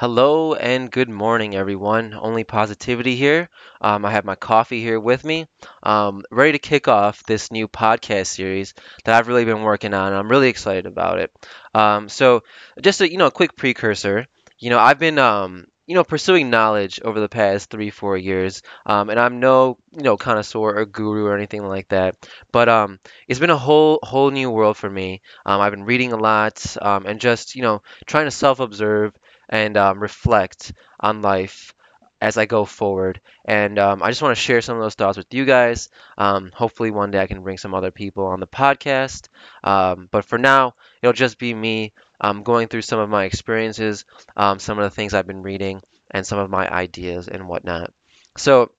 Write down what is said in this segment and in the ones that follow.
Hello and good morning, everyone. Only positivity here. Um, I have my coffee here with me, um, ready to kick off this new podcast series that I've really been working on. I'm really excited about it. Um, so, just a you know, a quick precursor. You know, I've been um, you know pursuing knowledge over the past three, four years, um, and I'm no you know connoisseur or guru or anything like that. But um, it's been a whole whole new world for me. I've been reading a lot and just you know trying to self-observe and um, reflect on life as I go forward. And um, I just want to share some of those thoughts with you guys. Um, hopefully, one day I can bring some other people on the podcast. Um, but for now, it'll just be me um, going through some of my experiences, um, some of the things I've been reading, and some of my ideas and whatnot. So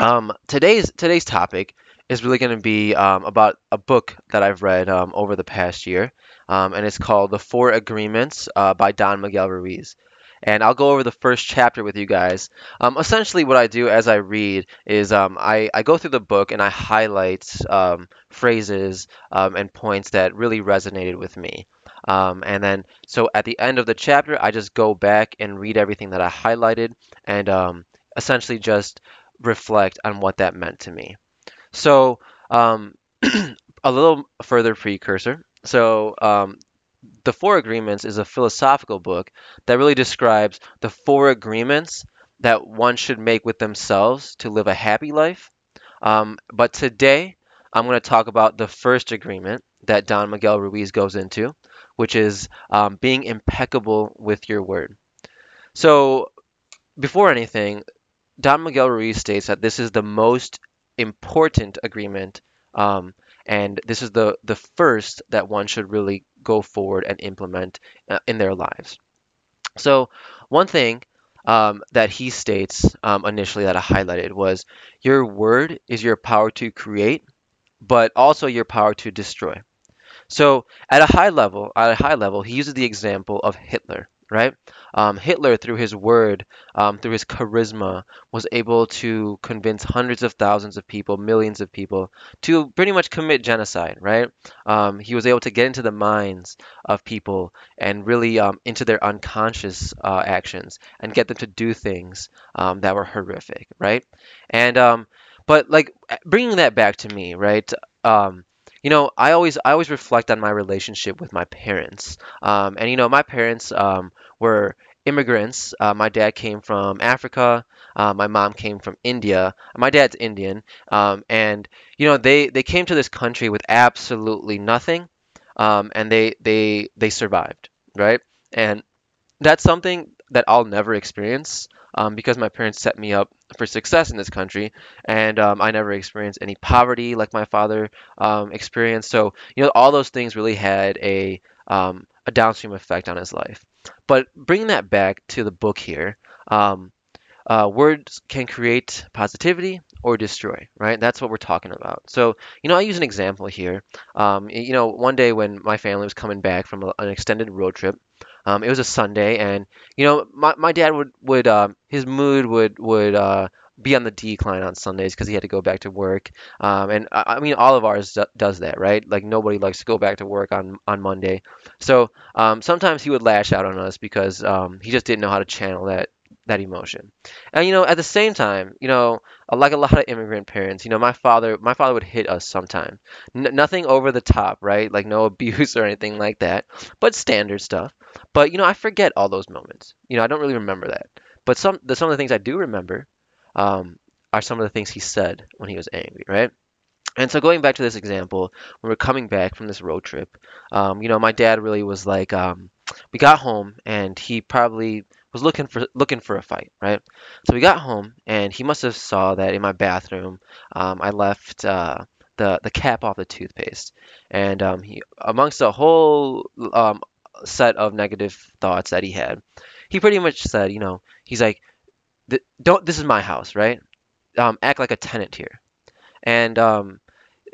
um, today's today's topic is really going to be um, about a book that I've read um, over the past year, um, and it's called The Four Agreements uh, by Don Miguel Ruiz. And I'll go over the first chapter with you guys. Um, essentially, what I do as I read is um, I, I go through the book and I highlight phrases and points that really resonated with me. Um, and then, so at the end of the chapter, I just go back and read everything that I highlighted and um, essentially just reflect on what that meant to me. So, um, a little further precursor. So, um, The Four Agreements is a philosophical book that really describes the four agreements that one should make with themselves to live a happy life. Um, but today, I'm going to talk about the first agreement that Don Miguel Ruiz goes into, which is um, being impeccable with your word. So, before anything, Don Miguel Ruiz states that this is the most important agreement, um, and this is the the first that one should really go forward and implement uh, in their lives. So one thing um, that he states um, initially that I highlighted was your word is your power to create, but also your power to destroy. So at a high level, at a high level, he uses the example of Hitler, right? Um, Hitler, through his word, um, through his charisma, was able to convince hundreds of thousands of people, millions of people, to pretty much commit genocide, right? Um, he was able to get into the minds of people and really um, into their unconscious uh, actions and get them to do things um, that were horrific, right? And um, but like bringing that back to me, right? Um, you know, I always I always reflect on my relationship with my parents. Um, and you know, my parents um, were immigrants. Uh, my dad came from Africa. Uh, my mom came from India. My dad's Indian. Um, and you know, they they came to this country with absolutely nothing, um, and they they they survived, right? And that's something that I'll never experience um, because my parents set me up for success in this country, and um, I never experienced any poverty like my father um, experienced. So you know, all those things really had a um, a downstream effect on his life. But bringing that back to the book here, um, uh, words can create positivity or destroy, right? That's what we're talking about. So, you know, I use an example here. Um, you know, one day when my family was coming back from a, an extended road trip, um, it was a Sunday, and you know, my, my dad would would um, his mood would would uh, be on the decline on Sundays because he had to go back to work. Um, and I, I mean, all of ours do, does that, right? Like nobody likes to go back to work on on Monday. So um, sometimes he would lash out on us because um, he just didn't know how to channel that that emotion. And you know, at the same time, you know, like a lot of immigrant parents, you know, my father my father would hit us sometimes. N- nothing over the top, right? Like no abuse or anything like that, but standard stuff. But you know, I forget all those moments. You know, I don't really remember that. But some the some of the things I do remember um, are some of the things he said when he was angry, right? And so going back to this example, when we're coming back from this road trip, um, you know, my dad really was like, um, we got home and he probably was looking for looking for a fight, right? So we got home and he must have saw that in my bathroom, um, I left uh, the the cap off the toothpaste, and um, he amongst a whole um, set of negative thoughts that he had, he pretty much said, you know, he's like, don't this is my house, right? Um, act like a tenant here, and um,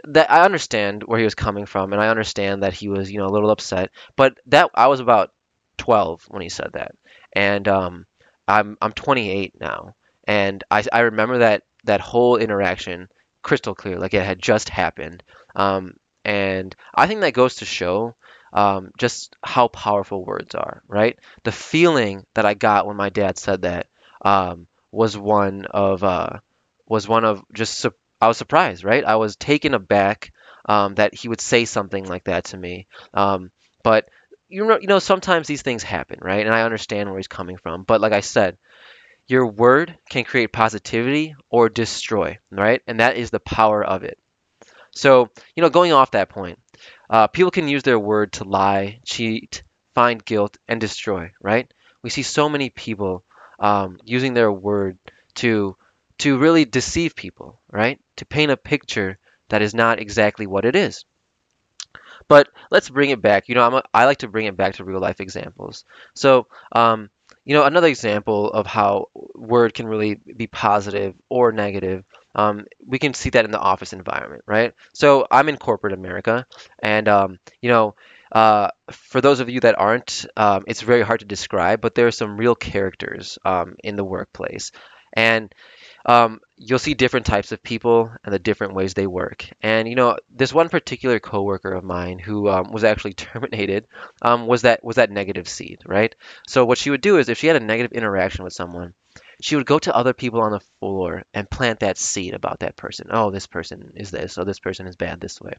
that I understand where he was coming from, and I understand that he was, you know, a little upset. But that I was about 12 when he said that, and um, I'm I'm 28 now, and I I remember that that whole interaction crystal clear, like it had just happened. Um, and I think that goes to show um, just how powerful words are, right? The feeling that I got when my dad said that um, was one of uh, was one of just su- I was surprised, right? I was taken aback um, that he would say something like that to me. Um, but you know, you know, sometimes these things happen, right? And I understand where he's coming from. But like I said, your word can create positivity or destroy, right? And that is the power of it. So, you know, going off that point, uh, people can use their word to lie, cheat, find guilt, and destroy, right? We see so many people um, using their word to to really deceive people, right? To paint a picture that is not exactly what it is. But let's bring it back. You know, I'm a, I like to bring it back to real life examples. So, um, you know, another example of how word can really be positive or negative. Um, we can see that in the office environment, right? So I'm in corporate America, and um, you know, uh, for those of you that aren't, um, it's very hard to describe, but there are some real characters um, in the workplace, and um, you'll see different types of people and the different ways they work. And you know, this one particular coworker of mine who um, was actually terminated um, was that was that negative seed, right? So what she would do is if she had a negative interaction with someone, she would go to other people on the floor and plant that seed about that person. Oh, this person is this. Oh, this person is bad this way.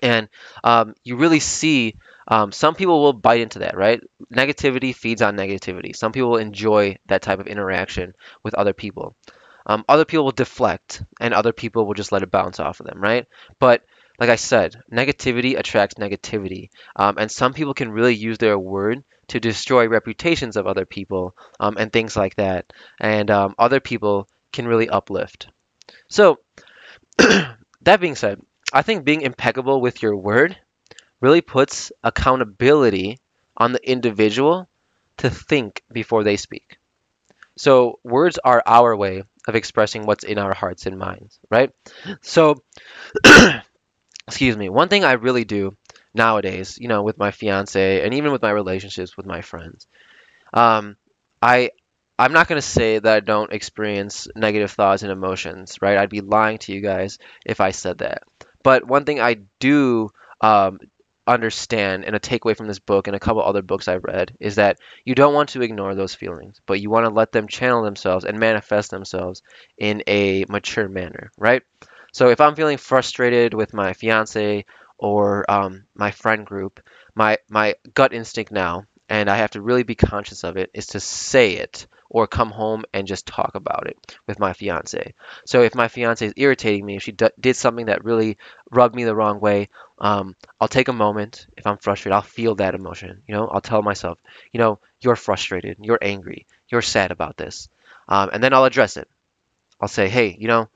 And um, you really see um, some people will bite into that, right? Negativity feeds on negativity. Some people enjoy that type of interaction with other people. Um, other people will deflect, and other people will just let it bounce off of them, right? But like I said, negativity attracts negativity, um, and some people can really use their word to destroy reputations of other people um, and things like that. And um, other people can really uplift. So, that being said, I think being impeccable with your word really puts accountability on the individual to think before they speak. So, words are our way of expressing what's in our hearts and minds, right? So, excuse me, one thing I really do nowadays, you know, with my fiance and even with my relationships with my friends, um, I I'm not going to say that I don't experience negative thoughts and emotions, right? I'd be lying to you guys if I said that. But one thing I do um, understand and a takeaway from this book and a couple other books I've read is that you don't want to ignore those feelings, but you want to let them channel themselves and manifest themselves in a mature manner, right? So if I'm feeling frustrated with my fiance or um, my friend group, my my gut instinct now, and I have to really be conscious of it, is to say it or come home and just talk about it with my fiance. So if my fiance is irritating me, if she d- did something that really rubbed me the wrong way, um, I'll take a moment. If I'm frustrated, I'll feel that emotion. You know, I'll tell myself, you know, you're frustrated, you're angry, you're sad about this, um, and then I'll address it. I'll say, hey, you know,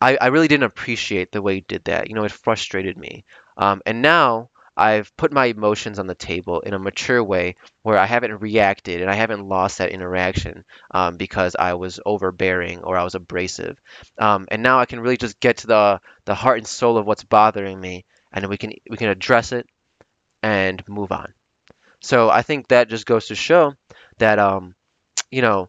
I, I really didn't appreciate the way you did that. You know, it frustrated me. Um, and now I've put my emotions on the table in a mature way where I haven't reacted and I haven't lost that interaction um, because I was overbearing or I was abrasive. Um, and now I can really just get to the the heart and soul of what's bothering me, and we can we can address it and move on. So I think that just goes to show that um, you know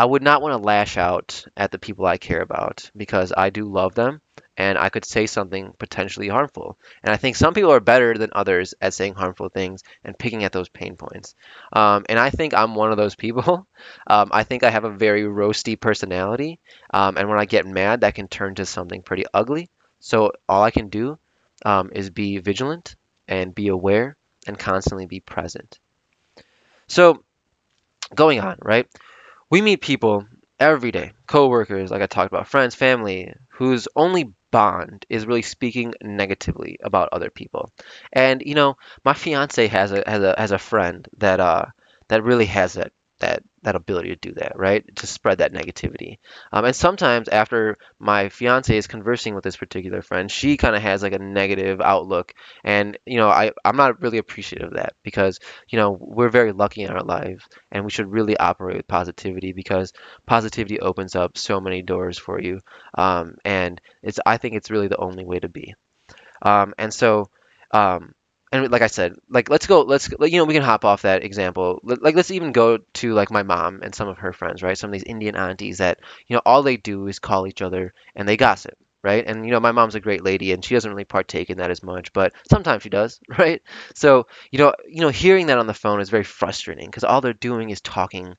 I would not want to lash out at the people I care about because I do love them and I could say something potentially harmful. And I think some people are better than others at saying harmful things and picking at those pain points. Um, and I think I'm one of those people. Um, I think I have a very roasty personality. Um, and when I get mad, that can turn to something pretty ugly. So all I can do um, is be vigilant and be aware and constantly be present. So going on, right? We meet people every day, coworkers, like I talked about, friends, family, whose only bond is really speaking negatively about other people. And you know, my fiance has a has a has a friend that uh that really has that that that ability to do that, right? To spread that negativity. Um, and sometimes after my fiance is conversing with this particular friend, she kind of has like a negative outlook, and you know, I I'm not really appreciative of that because you know we're very lucky in our lives, and we should really operate with positivity because positivity opens up so many doors for you, um, and it's I think it's really the only way to be. Um, and so. Um, and like I said, like let's go, let's you know we can hop off that example. Like let's even go to like my mom and some of her friends, right? Some of these Indian aunties that you know all they do is call each other and they gossip, right? And you know, my mom's a great lady and she doesn't really partake in that as much, but sometimes she does, right? So, you know, you know, hearing that on the phone is very frustrating because all they're doing is talking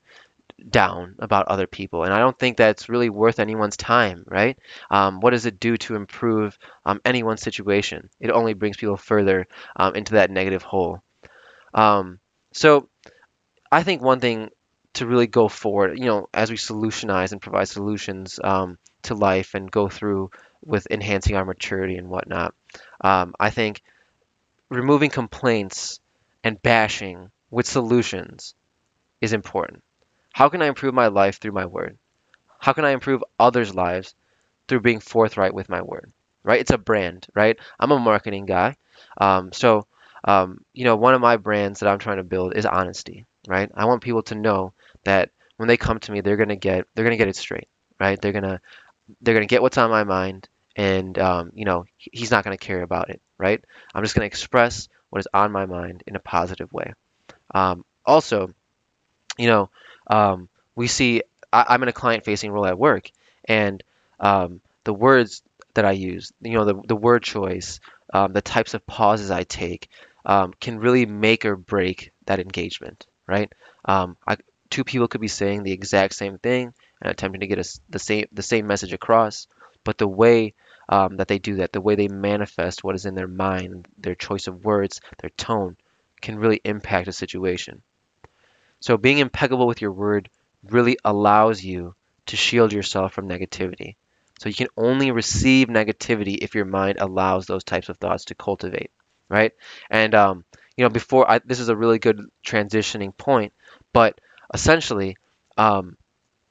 down about other people, and I don't think that's really worth anyone's time, right? Um, what does it do to improve um, anyone's situation? It only brings people further um, into that negative hole. Um, so, I think one thing to really go forward, you know, as we solutionize and provide solutions um, to life and go through with enhancing our maturity and whatnot, um, I think removing complaints and bashing with solutions is important. How can I improve my life through my word? How can I improve others' lives through being forthright with my word? Right? It's a brand, right? I'm a marketing guy. Um, so, um, you know, one of my brands that I'm trying to build is honesty, right? I want people to know that when they come to me, they're gonna get they're gonna get it straight, right? They're gonna they're gonna get what's on my mind, and um, you know, he's not gonna care about it, right? I'm just gonna express what is on my mind in a positive way. Um, also, you know, um, we see I, I'm in a client-facing role at work, and um, the words that I use, you know, the, the word choice, um, the types of pauses I take, um, can really make or break that engagement, right? Um, I, two people could be saying the exact same thing and attempting to get us the same the same message across, but the way um, that they do that, the way they manifest what is in their mind, their choice of words, their tone, can really impact a situation. So being impeccable with your word really allows you to shield yourself from negativity. So you can only receive negativity if your mind allows those types of thoughts to cultivate, right? And um, you know, before I, this is a really good transitioning point, but essentially, um,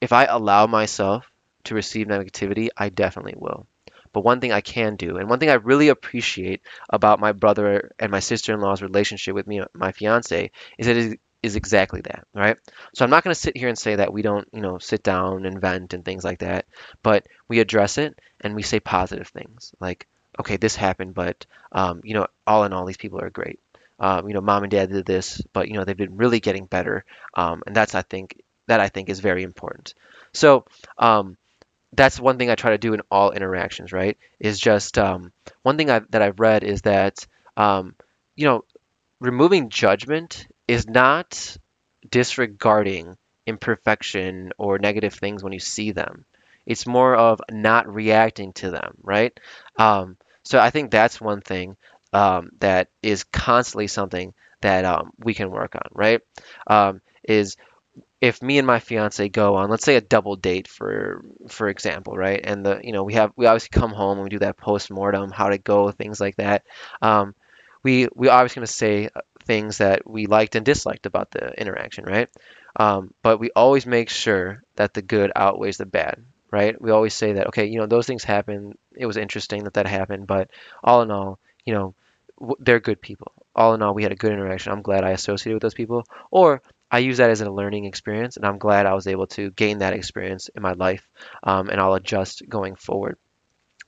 if I allow myself to receive negativity, I definitely will. But one thing I can do, and one thing I really appreciate about my brother and my sister-in-law's relationship with me, my fiance, is that is exactly that, right? So I'm not going to sit here and say that we don't, you know, sit down and vent and things like that, but we address it and we say positive things like, okay, this happened, but um, you know, all in all, these people are great. Um, you know, mom and dad did this, but you know, they've been really getting better, um, and that's I think that I think is very important. So um, that's one thing I try to do in all interactions, right? Is just um, one thing I, that I've read is that um, you know, removing judgment is not disregarding imperfection or negative things when you see them. It's more of not reacting to them, right? Um, so I think that's one thing um, that is constantly something that um, we can work on, right? Um, is if me and my fiance go on, let's say a double date for for example, right? And the you know we have we obviously come home and we do that post mortem, how to go, things like that. Um, we we obviously to say things that we liked and disliked about the interaction, right? Um, but we always make sure that the good outweighs the bad, right? We always say that, okay, you know, those things happen. It was interesting that that happened, but all in all, you know, w- they're good people. All in all, we had a good interaction. I'm glad I associated with those people. Or I use that as a learning experience, and I'm glad I was able to gain that experience in my life, um, and I'll adjust going forward.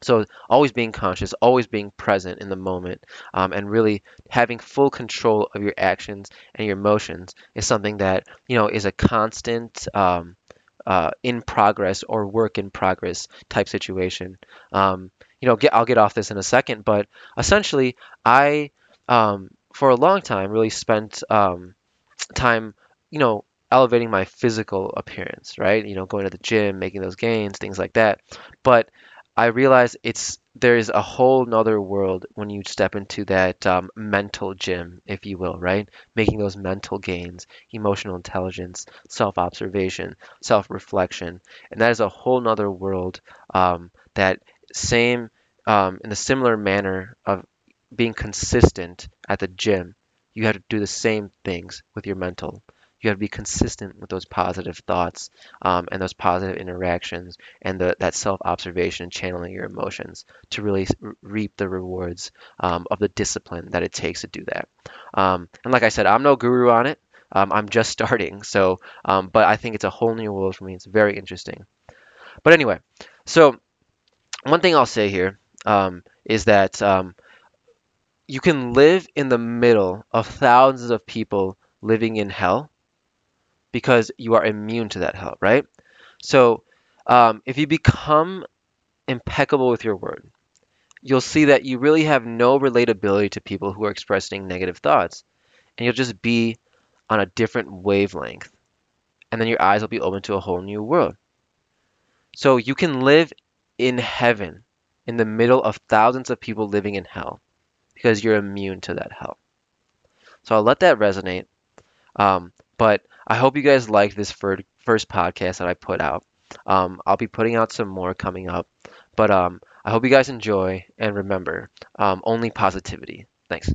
So always being conscious, always being present in the moment, um, and really having full control of your actions and your emotions is something that you know is a constant um, uh, in progress or work in progress type situation. Um, you know, get, I'll get off this in a second, but essentially, I um, for a long time really spent um, time, you know, elevating my physical appearance, right? You know, going to the gym, making those gains, things like that. But I realize it's there is a whole nother world when you step into that um, mental gym, if you will, right? Making those mental gains, emotional intelligence, self-observation, self-reflection, and that is a whole nother world um, that same um, in a similar manner of being consistent at the gym. You have to do the same things with your mental you have to be consistent with those positive thoughts um, and those positive interactions and the, that self-observation and channeling your emotions to really reap the rewards um, of the discipline that it takes to do that. Um, and like I said, I'm no guru on it. Um, I'm just starting. So, um, but I think it's a whole new world for me. It's very interesting. But anyway, so one thing I'll say here um, is that you can live in the middle of thousands of people living in hell because you are immune to that hell, right? So um, if you become impeccable with your word. You'll see that you really have no relatability to people who are expressing negative thoughts, and you'll just be on a different wavelength. And then your eyes will be open to a whole new world. So you can live in heaven in the middle of thousands of people living in hell because you're immune to that hell. So I'll let that resonate. Um, but I hope you guys liked this first podcast that I put out. Um, I'll be putting out some more coming up. But um, I hope you guys enjoy and remember um, only positivity. Thanks.